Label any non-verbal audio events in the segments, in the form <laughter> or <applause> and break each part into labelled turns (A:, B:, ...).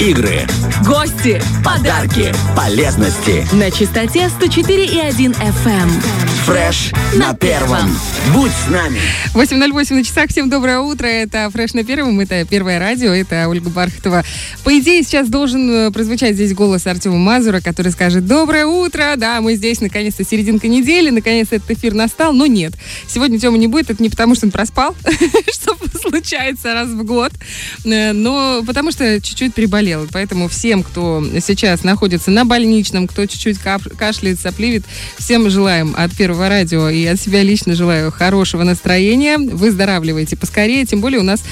A: игры,
B: гости,
A: подарки, полезности.
B: на частоте 104,1 FM.
A: Фреш на первом. Будь с нами.
C: 8.08 на часах. Всем доброе утро. Это «Фреш на первом». Это Первое радио. Это Ольга Бархатова. По идее, сейчас должен э, прозвучать здесь голос Артема Мазура, который скажет «Доброе утро». Да, мы здесь, наконец-то, серединка недели. Наконец-то этот эфир настал. Но нет. Сегодня Тёма не будет. Это не потому, что он проспал, <laughs> что случается раз в год, э, но потому что чуть-чуть переболел. Поэтому всем, кто сейчас находится на больничном, кто чуть-чуть кашляет, сопливит, всем желаем от Первого радио и от себя лично желаю хорошего настроения. Выздоравливайте поскорее. Тем более у нас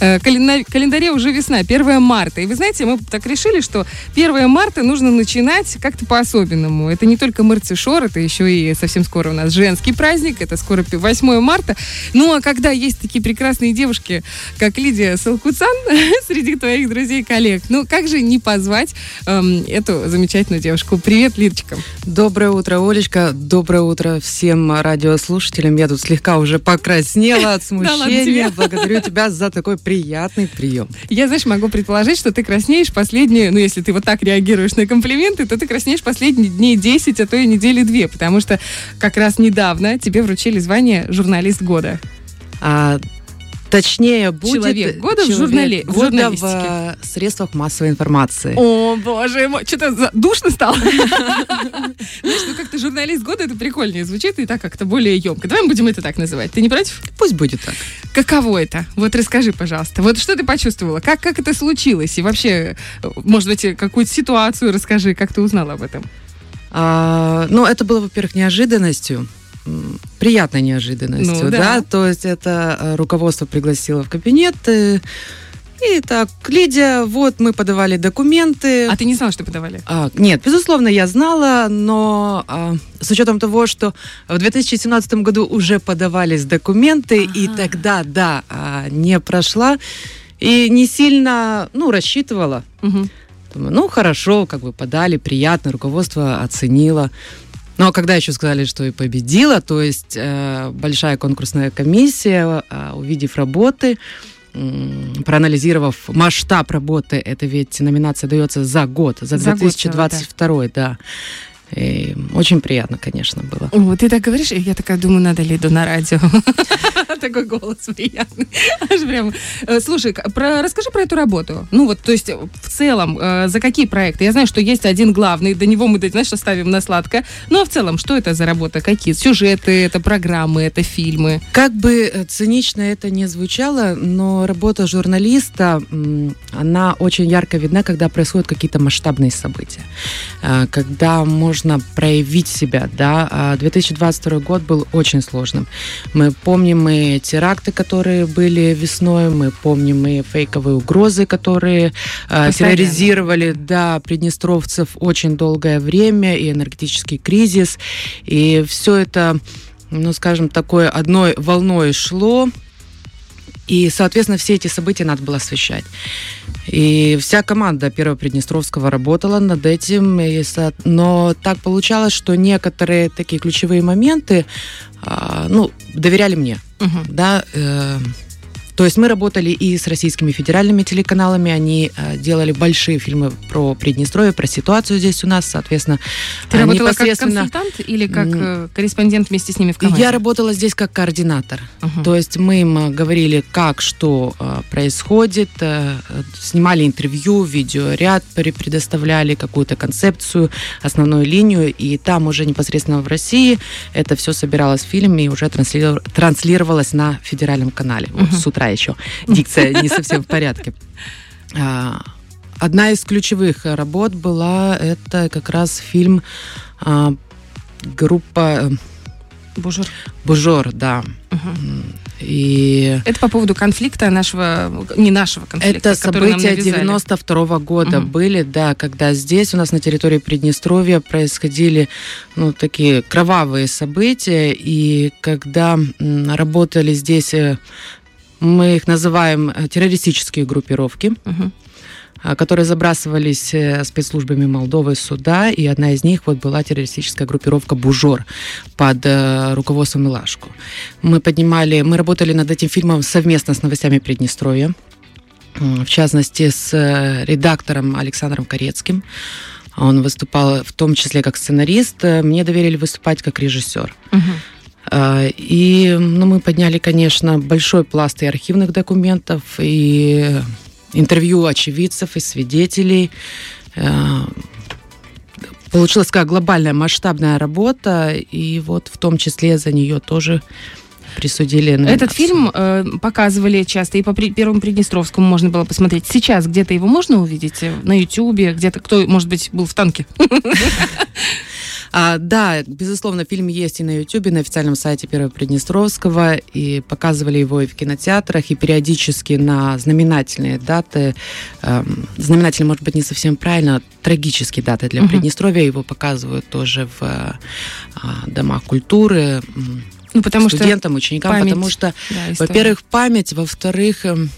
C: э, калена- календаре уже весна, 1 марта. И вы знаете, мы так решили, что 1 марта нужно начинать как-то по-особенному. Это не только Марцишор, это еще и совсем скоро у нас женский праздник. Это скоро 8 марта. Ну, а когда есть такие прекрасные девушки, как Лидия Салкуцан, <laughs> среди твоих друзей и коллег, ну, как же не позвать эм, эту замечательную девушку? Привет, Лидочка.
D: Доброе утро, Олечка. Доброе утро всем радиослушателям. Я тут слегка уже покраснела от <laughs> смущения. Благодарю тебя за такой приятный прием.
C: Я, знаешь, могу предположить, что ты краснеешь последние, ну, если ты вот так реагируешь на комплименты, то ты краснеешь последние дней 10, а то и недели две, потому что как раз недавно тебе вручили звание журналист года.
D: А, точнее будет...
C: Человек года в
D: человек
C: журнале- в
D: года
C: журналистике.
D: в средствах массовой информации.
C: О, боже мой, что-то душно стало. <laughs> Знаешь, ну как-то журналист года, это прикольнее звучит и так как-то более емко. Давай мы будем это так называть. Ты не против?
D: Пусть будет так.
C: Каково это? Вот расскажи, пожалуйста. Вот что ты почувствовала? Как, как это случилось? И вообще, может быть, какую-то ситуацию расскажи, как ты узнала об этом?
D: А, ну, это было, во-первых, неожиданностью. Приятной неожиданностью,
C: Ну, да.
D: да. То есть это э, руководство пригласило в кабинет. э, И так, Лидия, вот мы подавали документы.
C: А ты не знала, что подавали?
D: А, нет, безусловно, я знала, но а, с учетом того, что в 2017 году уже подавались документы, и
C: Ага.
D: тогда, да, а, не прошла, и не сильно, ну, рассчитывала.
C: Мгм.
D: Думаю, ну, хорошо, как бы подали, приятно, руководство оценило. Ну, а когда еще сказали, что и победила, то есть э, большая конкурсная комиссия, э, увидев работы, проанализировав масштаб работы, это ведь номинация дается за год, за
C: За год целый,
D: 2022, да. И очень приятно, конечно, было.
C: О, ты так говоришь, и я такая думаю, надо Лиду на радио. <laughs> Такой голос приятный. Аж прям. Э, Слушай, про- расскажи про эту работу. Ну вот, то есть э, в целом, э, за какие проекты? Я знаю, что есть один главный, до него мы, знаешь, оставим на сладко. Ну а в целом, что это за работа? Какие сюжеты, это программы, это фильмы?
D: Как бы э, цинично это не звучало, но работа журналиста, она очень ярко видна, когда происходят какие-то масштабные события, когда можно проявить себя, да. А 2022 год был очень сложным. Мы помним и теракты, которые были весной, мы помним и фейковые угрозы, которые э,
C: Постоянно.
D: терроризировали, да, приднестровцев очень долгое время, и энергетический кризис, и все это ну, скажем, такой одной волной шло, и, соответственно, все эти события надо было освещать. И вся команда Первого Приднестровского работала над этим, но так получалось, что некоторые такие ключевые моменты, а, ну, доверяли мне,
C: Мгм.
D: да, э, то есть мы работали и с российскими федеральными телеканалами, они э, делали большие фильмы про Приднестровье, про ситуацию здесь у нас, соответственно,
C: Ты работала как
D: непосредственно-
C: консультант или как э, корреспондент вместе с ними в команде?
D: Я работала здесь как координатор.
C: Мгм.
D: То есть мы им э, говорили, как, что происходит, снимали интервью, видеоряд, пре- предоставляли какую-то концепцию, основную линию, и там уже непосредственно в России это все собиралось в фильме и уже транслиров- транслировалось на федеральном канале. Вот
C: Мгм.
D: с утра еще. Дикция не совсем в порядке. А, Одна из ключевых работ была это как раз фильм а, группа э,
C: Боже.
D: Бужор, да.
C: Мгм.
D: И
C: Это по поводу конфликта нашего, не нашего конфликта,
D: это события
C: навязали.
D: 92 года
C: Мгм.
D: были, да, когда здесь у нас на территории Приднестровья происходили ну, такие кровавые события, и когда работали здесь, э, мы их называем э, террористические группировки,
C: Мгм.
D: которые забрасывались спецслужбами Молдовы суда, и одна из них вот была террористическая группировка «Бужор» под руководством Илашку. Мы поднимали, мы работали над этим фильмом совместно с новостями Приднестровья, в частности, с редактором Александром Корецким. Он выступал в том числе как сценарист. Мне доверили выступать как режиссер. Угу. И ну, мы подняли, конечно, большой пласт и архивных документов, и интервью очевидцев, и свидетелей. А, получилась такая глобальная масштабная работа, и вот в том числе за нее тоже присудили номинацию.
C: Этот фильм э, показывали часто, и по при, Первому Приднестровскому можно было посмотреть. Сейчас где-то его можно увидеть? Э, на Ютьюбе? Где-то кто, может быть, был в танке? <laughs>
D: А, да, безусловно, фильм есть и на Ютубе, на официальном сайте Первого Приднестровского, и показывали его и в кинотеатрах, и периодически на знаменательные даты. Эм, знаменательные, может быть, не совсем правильно, трагические даты для угу. Приднестровья. Его показывают тоже в э, домах культуры, ну, потому студентам, что ученикам, память, потому что, да, во-первых, память, во-вторых, эм,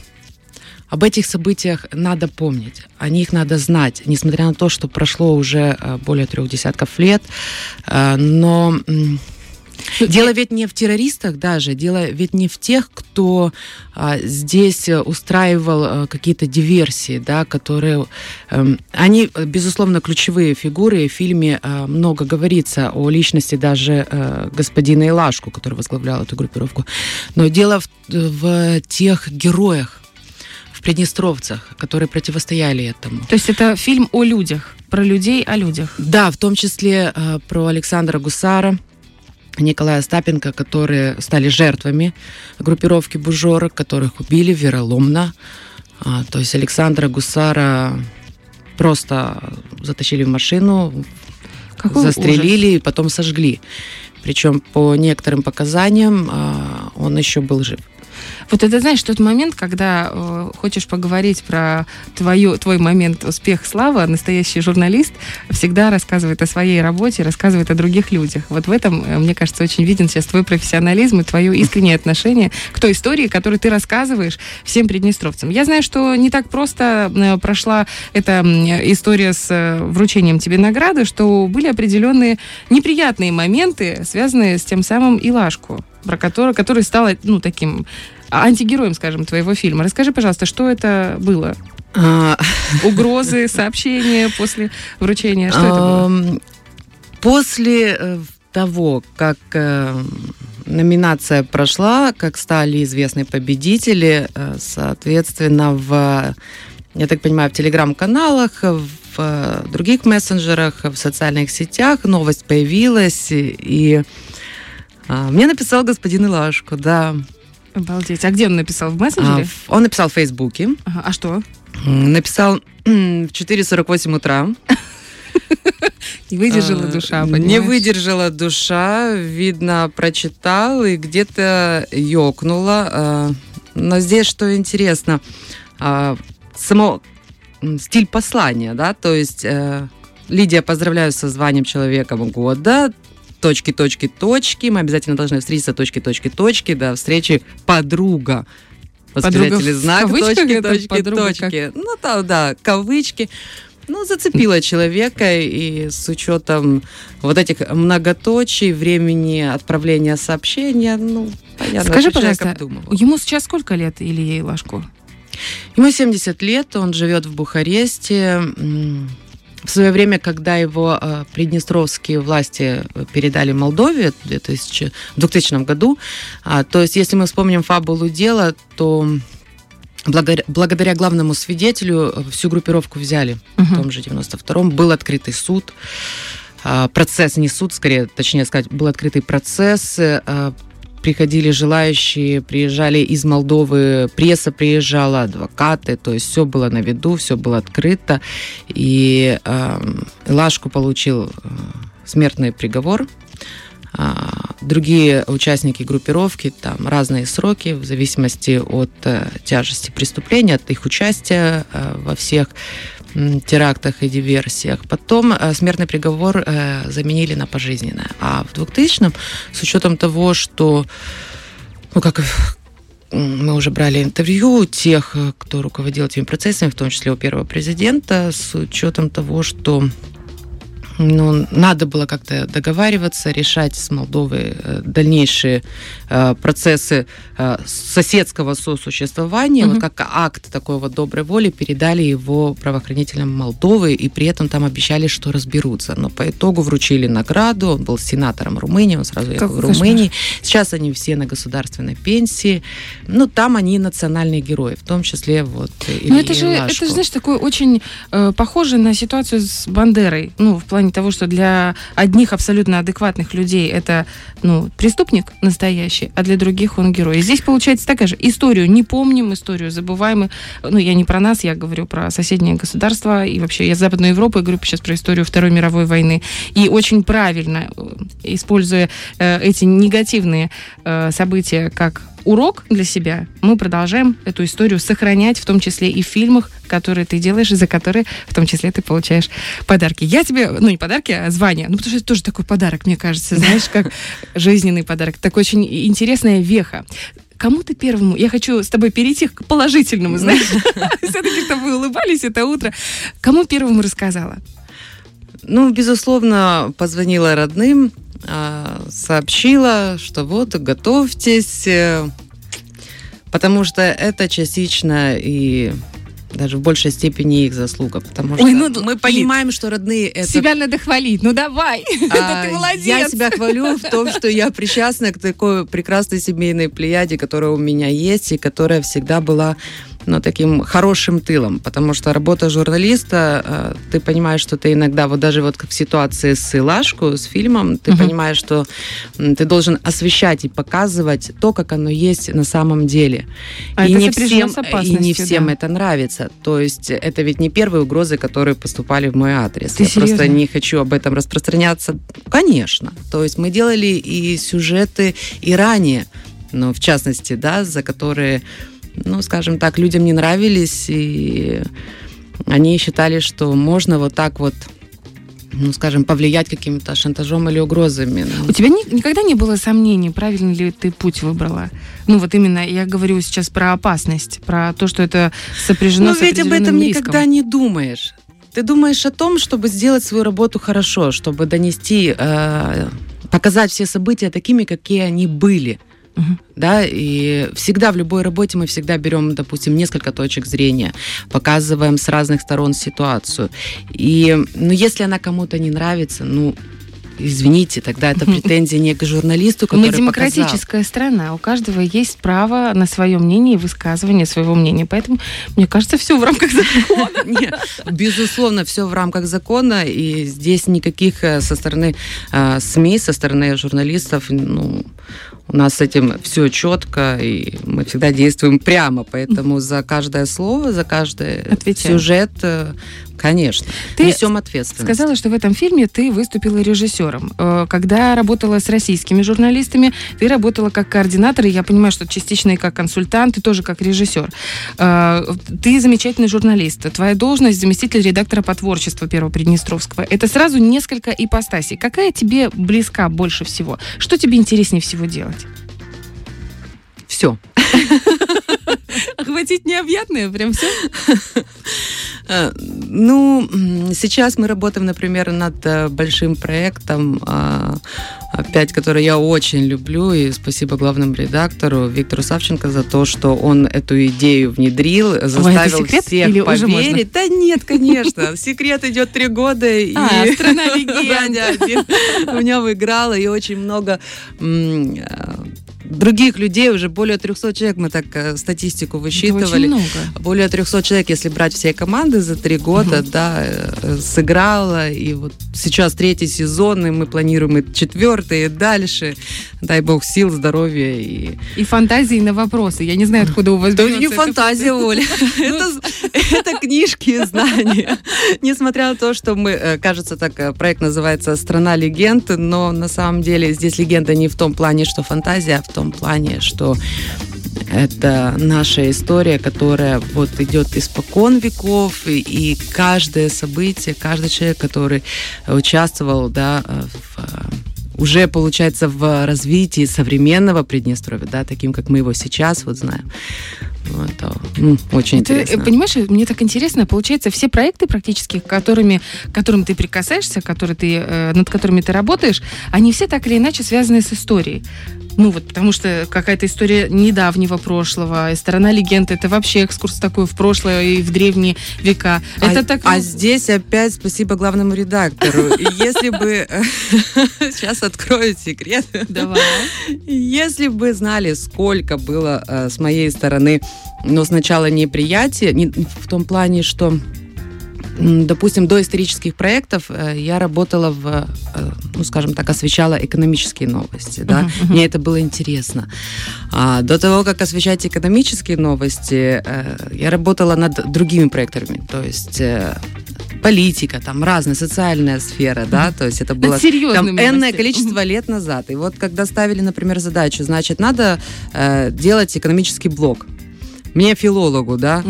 D: об этих событиях надо помнить, о них надо знать, несмотря на то, что прошло уже э, более трех десятков лет, э, но Дело ведь не в террористах даже, дело ведь не в тех, кто а, здесь устраивал а, какие-то диверсии, да, которые... А, они, безусловно, ключевые фигуры. В фильме а, много говорится о личности даже а, господина Илашку, который возглавлял эту группировку. Но дело в, в тех героях, приднестровцах, которые противостояли этому.
C: То есть это фильм о людях, про людей о людях?
D: Да, в том числе а, про Александра Гусара, Николая Остапенко, которые стали жертвами группировки бужорок, которых убили вероломно. А, то есть Александра Гусара просто затащили в машину, Какой застрелили ужас. и потом сожгли. Причем по некоторым показаниям а, он еще был жив.
C: Вот это, знаешь, тот момент, когда э, хочешь поговорить про твою, твой момент успех, слава, настоящий журналист всегда рассказывает о своей работе, рассказывает о других людях. Вот в этом, э, мне кажется, очень виден сейчас твой профессионализм и твое искреннее отношение к той истории, которую ты рассказываешь всем приднестровцам. Я знаю, что не так просто э, прошла эта история с э, вручением тебе награды, что были определенные неприятные моменты, связанные с тем самым Илашку про который, который стал, ну, таким антигероем, скажем, твоего фильма. Расскажи, пожалуйста, что это было? А. Угрозы, сообщения после вручения? Что это было?
D: После э, того, как э, номинация прошла, как стали известны победители, э, соответственно, в, я так понимаю, в телеграм-каналах, в других мессенджерах, в социальных сетях новость появилась, и мне написал господин Илашко, да.
C: Обалдеть. А где он написал? В мессенджере?
D: А, он написал в Фейсбуке.
C: Ага. А что?
D: Написал в 4.48 утра.
C: Не выдержала душа, понимаешь?
D: Не выдержала душа, видно, прочитал и где-то ёкнула. А, но здесь что интересно, а, само стиль послания, да, то есть э, Лидия, поздравляю со званием человека года, точки, точки, точки. Мы обязательно должны встретиться, точки, точки, точки. До встречи подруга. Восклицательный знак, точки, точки, подруга, точки. Как? Ну, там, да, кавычки. Ну, зацепила человека, и с учетом вот этих многоточий, времени отправления сообщения, ну, понятно,
C: Скажи, пожалуйста, ему сейчас сколько лет Илье Лашко?
D: Ему 70 лет, он живет в Бухаресте. В свое время, когда его э, приднестровские власти передали Молдове в 2000, в 2000 году, а, то есть если мы вспомним фабулу дела, то благодаря, благодаря главному свидетелю э, всю группировку взяли угу. в том же 92-м. Был открытый суд, а, процесс, не суд, скорее, точнее сказать, был открытый процесс, э, приходили желающие, приезжали из Молдовы, пресса приезжала, адвокаты, то есть все было на виду, все было открыто. И э, Лашку получил э, смертный приговор. А, другие участники группировки, там разные сроки в зависимости от э, тяжести преступления, от их участия э, во всех терактах и диверсиях. Потом э, смертный приговор э, заменили на пожизненное. А в 2000-м, с учетом того, что, ну, как мы уже брали интервью тех, кто руководил этими процессами, в том числе у первого президента, с учетом того, что ну, надо было как-то договариваться, решать с Молдовой э, дальнейшие э, процессы э, соседского сосуществования. Угу. Вот как акт такой вот доброй воли передали его правоохранителям Молдовы, и при этом там обещали, что разберутся. Но по итогу вручили награду, он был сенатором Румынии, он сразу ехал в Румынии. Сейчас они все на государственной пенсии. Ну, там они национальные герои, в том числе вот
C: Ну, это же, это же, знаешь, такое очень э, похоже на ситуацию с Бандерой, ну, в плане плане того, что для одних абсолютно адекватных людей это ну, преступник настоящий, а для других он герой. И здесь получается такая же. Историю не помним, историю забываем. Ну, я не про нас, я говорю про соседние государства и вообще я Западную Европу, я говорю сейчас про историю Второй мировой войны. И очень правильно, э, используя э, эти негативные э, события как урок для себя, мы продолжаем эту историю сохранять, в том числе и в фильмах, которые ты делаешь, и за которые в том числе ты получаешь подарки. Я тебе, ну не подарки, а звание, ну потому что это тоже такой подарок, мне кажется, знаешь, как жизненный подарок. Такой очень интересная веха кому ты первому? Я хочу с тобой перейти к положительному, знаешь. <laughs> Все-таки, чтобы вы улыбались это утро. Кому первому рассказала?
D: Ну, безусловно, позвонила родным, сообщила, что вот, готовьтесь, э, потому что это частично и даже в большей степени их заслуга, потому что Ой, ну, мы понимаем, что родные это...
C: Себя надо хвалить, ну давай, <laughs> а, это ты молодец.
D: Я себя хвалю в том, что я причастна к такой прекрасной семейной плеяде, которая у меня есть и которая всегда была ну, таким хорошим тылом, потому что работа журналиста, э, ты понимаешь, что ты иногда, вот даже вот как в ситуации с Илашку, с фильмом, ты uh-huh. понимаешь, что ты должен освещать и показывать то, как оно есть на самом деле. А и, не всем, и не всем да. это нравится. То есть это ведь не первые угрозы, которые поступали в мой адрес. Ты Я серьезно? просто не хочу об этом распространяться. Конечно. То есть мы делали и сюжеты и ранее, но в частности, да, за которые ну, скажем так, людям не нравились, и они считали, что можно вот так вот ну, скажем, повлиять каким-то шантажом или угрозами.
C: У тебя ни, никогда не было сомнений, правильно ли ты путь выбрала? Ну, вот именно я говорю сейчас про опасность, про то, что это сопряжено Но с
D: ведь об этом
C: риском.
D: никогда не думаешь. Ты думаешь о том, чтобы сделать свою работу хорошо, чтобы донести, э, показать все события такими, какие они были. Угу. Да, и всегда в любой работе мы всегда берем, допустим, несколько точек зрения, показываем с разных сторон ситуацию. И, ну, если она кому-то не нравится, ну, извините, тогда это претензия не к журналисту, который
C: Мы демократическая показал. страна, у каждого есть право на свое мнение и высказывание своего мнения, поэтому, мне кажется, все в рамках закона. <laughs> Нет,
D: безусловно, все в рамках закона, и здесь никаких э, со стороны э, СМИ, со стороны журналистов, ну, у нас с этим все четко, и мы всегда действуем прямо, поэтому за каждое слово, за каждый Отвечаем. сюжет, э, конечно, ты несем ответственность.
C: Сказала, что в этом фильме ты выступила режиссером. Э, когда работала с российскими журналистами, ты работала как координатор, и я понимаю, что частично и как консультант, и тоже как режиссер. Э, ты замечательный журналист. Твоя должность заместитель редактора по творчеству Первого Приднестровского. Это сразу несколько ипостасей. Какая тебе близка больше всего? Что тебе интереснее всего делать? делать?
D: Все. <laughs>
C: Охватить необъятное, прям все? <laughs>
D: Э, ну, сейчас мы работаем, например, над э, большим проектом, а, опять, который я очень люблю, и спасибо главному редактору Виктору Савченко за то, что он эту идею внедрил, заставил Ой, всех Или поверить. Да нет, конечно, секрет идет три года. <laughs>
C: А, страна <laughs> легенд.
D: У меня выиграла, и очень много других людей, уже более 300 человек, мы так э, статистику высчитывали. много. Более 300 человек, если брать все команды за три года, угу. да, э, сыграла. И вот сейчас третий сезон, и мы планируем и четвертый, и дальше. Дай бог сил, здоровья и...
C: И фантазии на вопросы. Я не знаю, откуда у вас
D: Это не фантазия, Оля. <laughs> Это книжки и знания. Несмотря на то, что мы, э, кажется, так проект называется «Страна легенд», но на самом деле здесь легенда не в том плане, что фантазия, а в том плане, что это наша история, которая вот идет испокон веков, и, и каждое событие, каждый человек, который участвовал да, в уже, получается, в развитии современного Приднестровья, да, таким, как мы его сейчас вот знаем. Вот, ну, очень
C: Это,
D: интересно.
C: Понимаешь, мне так интересно, получается, все проекты практически, которыми, которым ты прикасаешься, которые ты, э, над которыми ты работаешь, они все так или иначе связаны с историей. Ну вот, потому что какая-то история недавнего прошлого, и сторона легенды, это вообще экскурс такой в прошлое и в древние века.
D: А,
C: это так...
D: а здесь опять спасибо главному редактору. Если бы... <laughs> Сейчас открою секрет.
C: Давай.
D: Если бы знали, сколько было э, с моей стороны, но сначала неприятие, не, в том плане, что допустим, до исторических проектов э, я работала в, э, ну, скажем так, освещала экономические новости, да, uh-huh, uh-huh. мне это было интересно. А до того, как освещать экономические новости, э, я работала над другими проектами, то есть политика, там разная социальная сфера, да, то есть это было там энное количество лет назад. И вот когда ставили, например, задачу, значит, надо э, делать экономический блок. Мне филологу, да,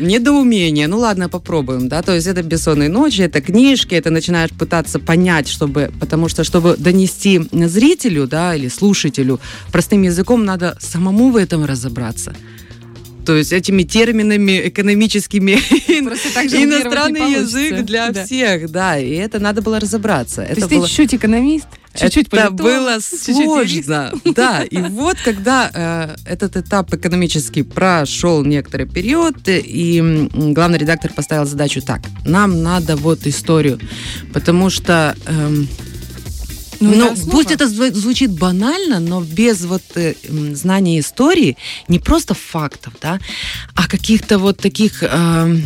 D: недоумение. Ну ладно, попробуем, да. То есть это бессонные ночи, это книжки, это начинаешь пытаться понять, чтобы, потому что чтобы донести зрителю, да, или слушателю простым языком, надо самому в этом разобраться то есть этими терминами экономическими иностранный язык для да. всех, да, и это надо было разобраться.
C: То
D: это
C: есть было... ты чуть-чуть экономист, чуть-чуть
D: Это политолог, было сложно, <laughs> да, и вот когда э, этот этап экономический прошел некоторый период, и главный редактор поставил задачу так, нам надо вот историю, потому что... Э, ну, ну пусть это звучит банально, но без вот э, знания истории, не просто фактов, да, а каких-то вот таких э,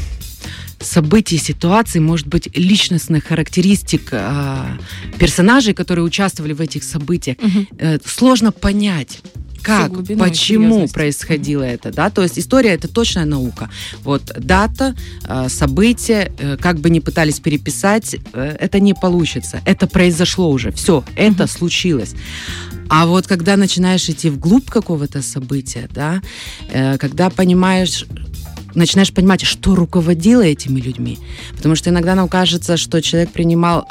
D: событий, ситуаций, может быть, личностных характеристик э, персонажей, которые участвовали в этих событиях, угу. э, сложно понять как, почему происходило это, да, то есть история это точная наука. Вот дата, э, события, э, как бы ни пытались переписать, э, это не получится. Это произошло уже, все, это mm случилось. А вот когда начинаешь идти вглубь какого-то события, да, когда понимаешь, начинаешь понимать, что руководило этими людьми. Потому что иногда нам кажется, что человек принимал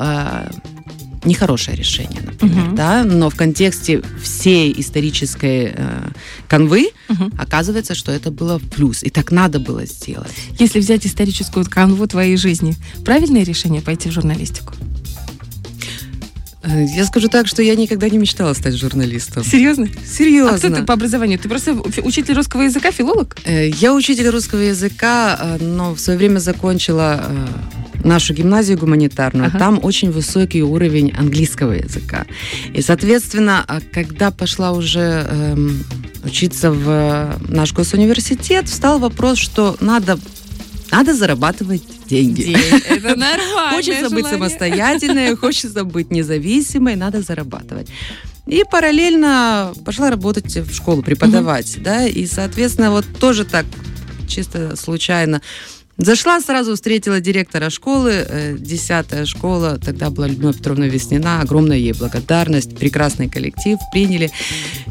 D: нехорошее решение, например, угу. да, но в контексте всей исторической э, канвы угу. оказывается, что это было в плюс, и так надо было сделать.
C: Если взять историческую канву твоей жизни, правильное решение пойти в журналистику?
D: Э, я скажу так, что я никогда не мечтала стать журналистом.
C: Серьезно?
D: Серьезно.
C: А кто ты по образованию? Ты просто учитель русского языка, филолог?
D: Э, я учитель русского языка, э, но в свое время закончила нашу гимназию гуманитарную, ага. там очень высокий уровень английского языка. И, соответственно, а когда пошла уже эм, учиться в наш госуниверситет, встал вопрос, что надо, надо зарабатывать деньги.
C: День. Это <laughs> нормально.
D: Хочется быть самостоятельной, хочется быть независимой, надо зарабатывать. И параллельно пошла работать в школу, преподавать, угу. да, и, соответственно, вот тоже так чисто случайно Зашла, сразу встретила директора школы, э, десятая школа, тогда была Людмила Петровна Веснина, огромная ей благодарность, прекрасный коллектив, приняли.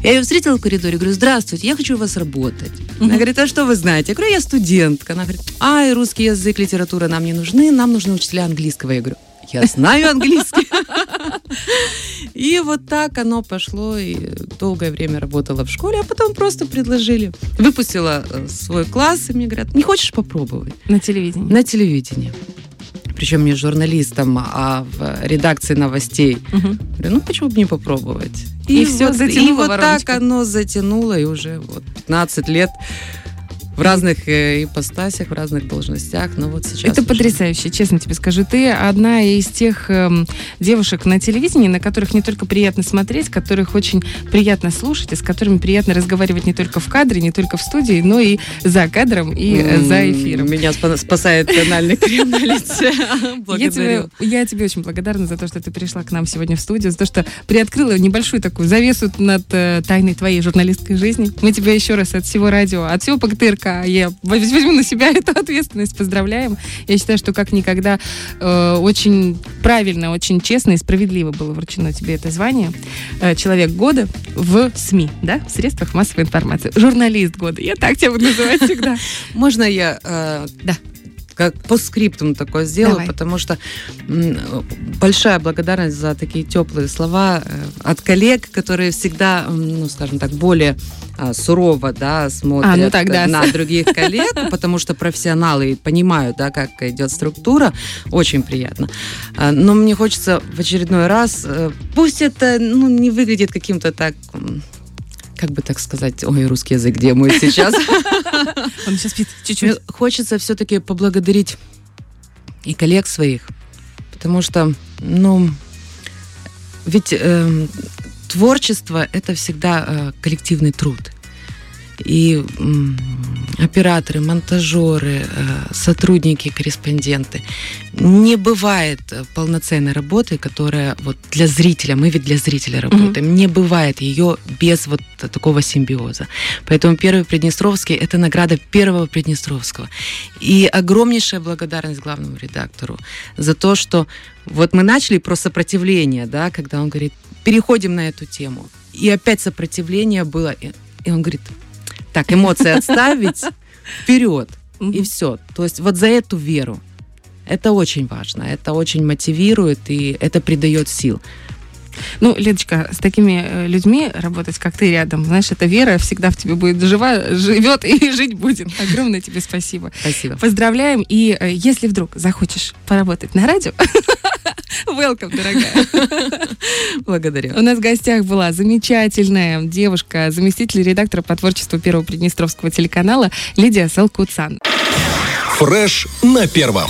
D: Я ее встретила в коридоре, говорю, здравствуйте, я хочу у вас работать. Она говорит, а что вы знаете? Я говорю, я студентка. Она говорит, ай, русский язык, литература нам не нужны, нам нужны учителя английского. Я говорю, я знаю английский. И вот так оно пошло, и долгое время работала в школе, а потом просто предложили. Выпустила э, свой класс, и мне говорят, не хочешь попробовать?
C: На телевидении?
D: На телевидении. Причем не журналистом, а в редакции новостей. Угу. Говорю, ну почему бы не попробовать?
C: И, и все, вот,
D: и вот так оно затянуло, и уже вот 15 лет в разных э, ипостасях, в разных должностях, но вот сейчас...
C: Это уже... потрясающе, честно тебе скажу. Ты одна из тех э, девушек на телевидении, на которых не только приятно смотреть, которых очень приятно слушать, и с которыми приятно разговаривать не только в кадре, не только в студии, но и за кадром, и mm-hmm. за эфиром.
D: Меня спасает тональный крем на лице. <laughs> <laughs>
C: Я тебе, я тебе очень благодарна за то, что ты пришла к нам сегодня в студию, за то, что приоткрыла небольшую такую завесу над э, тайной твоей журналистской жизни. Мы тебя еще раз от всего радио, от всего ПГТРК РБК. Я возьму на себя <laughs> эту ответственность. Поздравляем. Я считаю, что как никогда э, очень правильно, очень честно и справедливо было вручено тебе это звание. Э, человек года в СМИ, да, в средствах массовой информации. Журналист года. Я так тебя буду называть <laughs> всегда.
D: Можно я... Э,
C: да
D: как по скриптум такое сделаю,
C: Давай.
D: потому что большая благодарность за такие теплые слова э, от коллег, которые всегда, ну, скажем так, более сурово, да, смотрят
C: А, ну так, да.
D: на других коллег, <laughs> потому что профессионалы понимают, да, как идет структура, очень приятно. А, Но мне хочется в очередной раз, э, пусть это, ну, не выглядит каким-то так как бы так сказать, ой, русский язык, где мой сейчас? <laughs>
C: Он сейчас спит чуть-чуть.
D: Мне хочется все-таки поблагодарить и коллег своих, потому что, ну, ведь эм, творчество это всегда э, коллективный труд. И операторы, монтажеры, э, сотрудники, корреспонденты. Не бывает э, полноценной работы, которая вот для зрителя, мы ведь для зрителя работаем, не бывает ее без вот такого симбиоза. Поэтому первый Приднестровский – это награда первого Приднестровского. И огромнейшая благодарность главному редактору за то, что вот мы начали про сопротивление, да, когда он говорит, переходим на эту тему. И опять сопротивление было. И он говорит, так, эмоции отставить, <laughs> вперед. И все. То есть вот за эту веру. Это очень важно, это очень мотивирует и это придает сил.
C: Ну, Лидочка, с такими э, людьми работать, как ты рядом, знаешь, эта вера всегда в тебе будет жива, живет и <laughs> жить будет. Огромное тебе спасибо.
D: Спасибо.
C: Поздравляем. И э, если вдруг захочешь поработать на радио, <laughs> welcome, дорогая. <laughs>
D: Благодарю.
C: У нас в гостях была замечательная девушка, заместитель редактора по творчеству Первого Приднестровского телеканала Лидия Салкуцан.
E: Фреш на первом.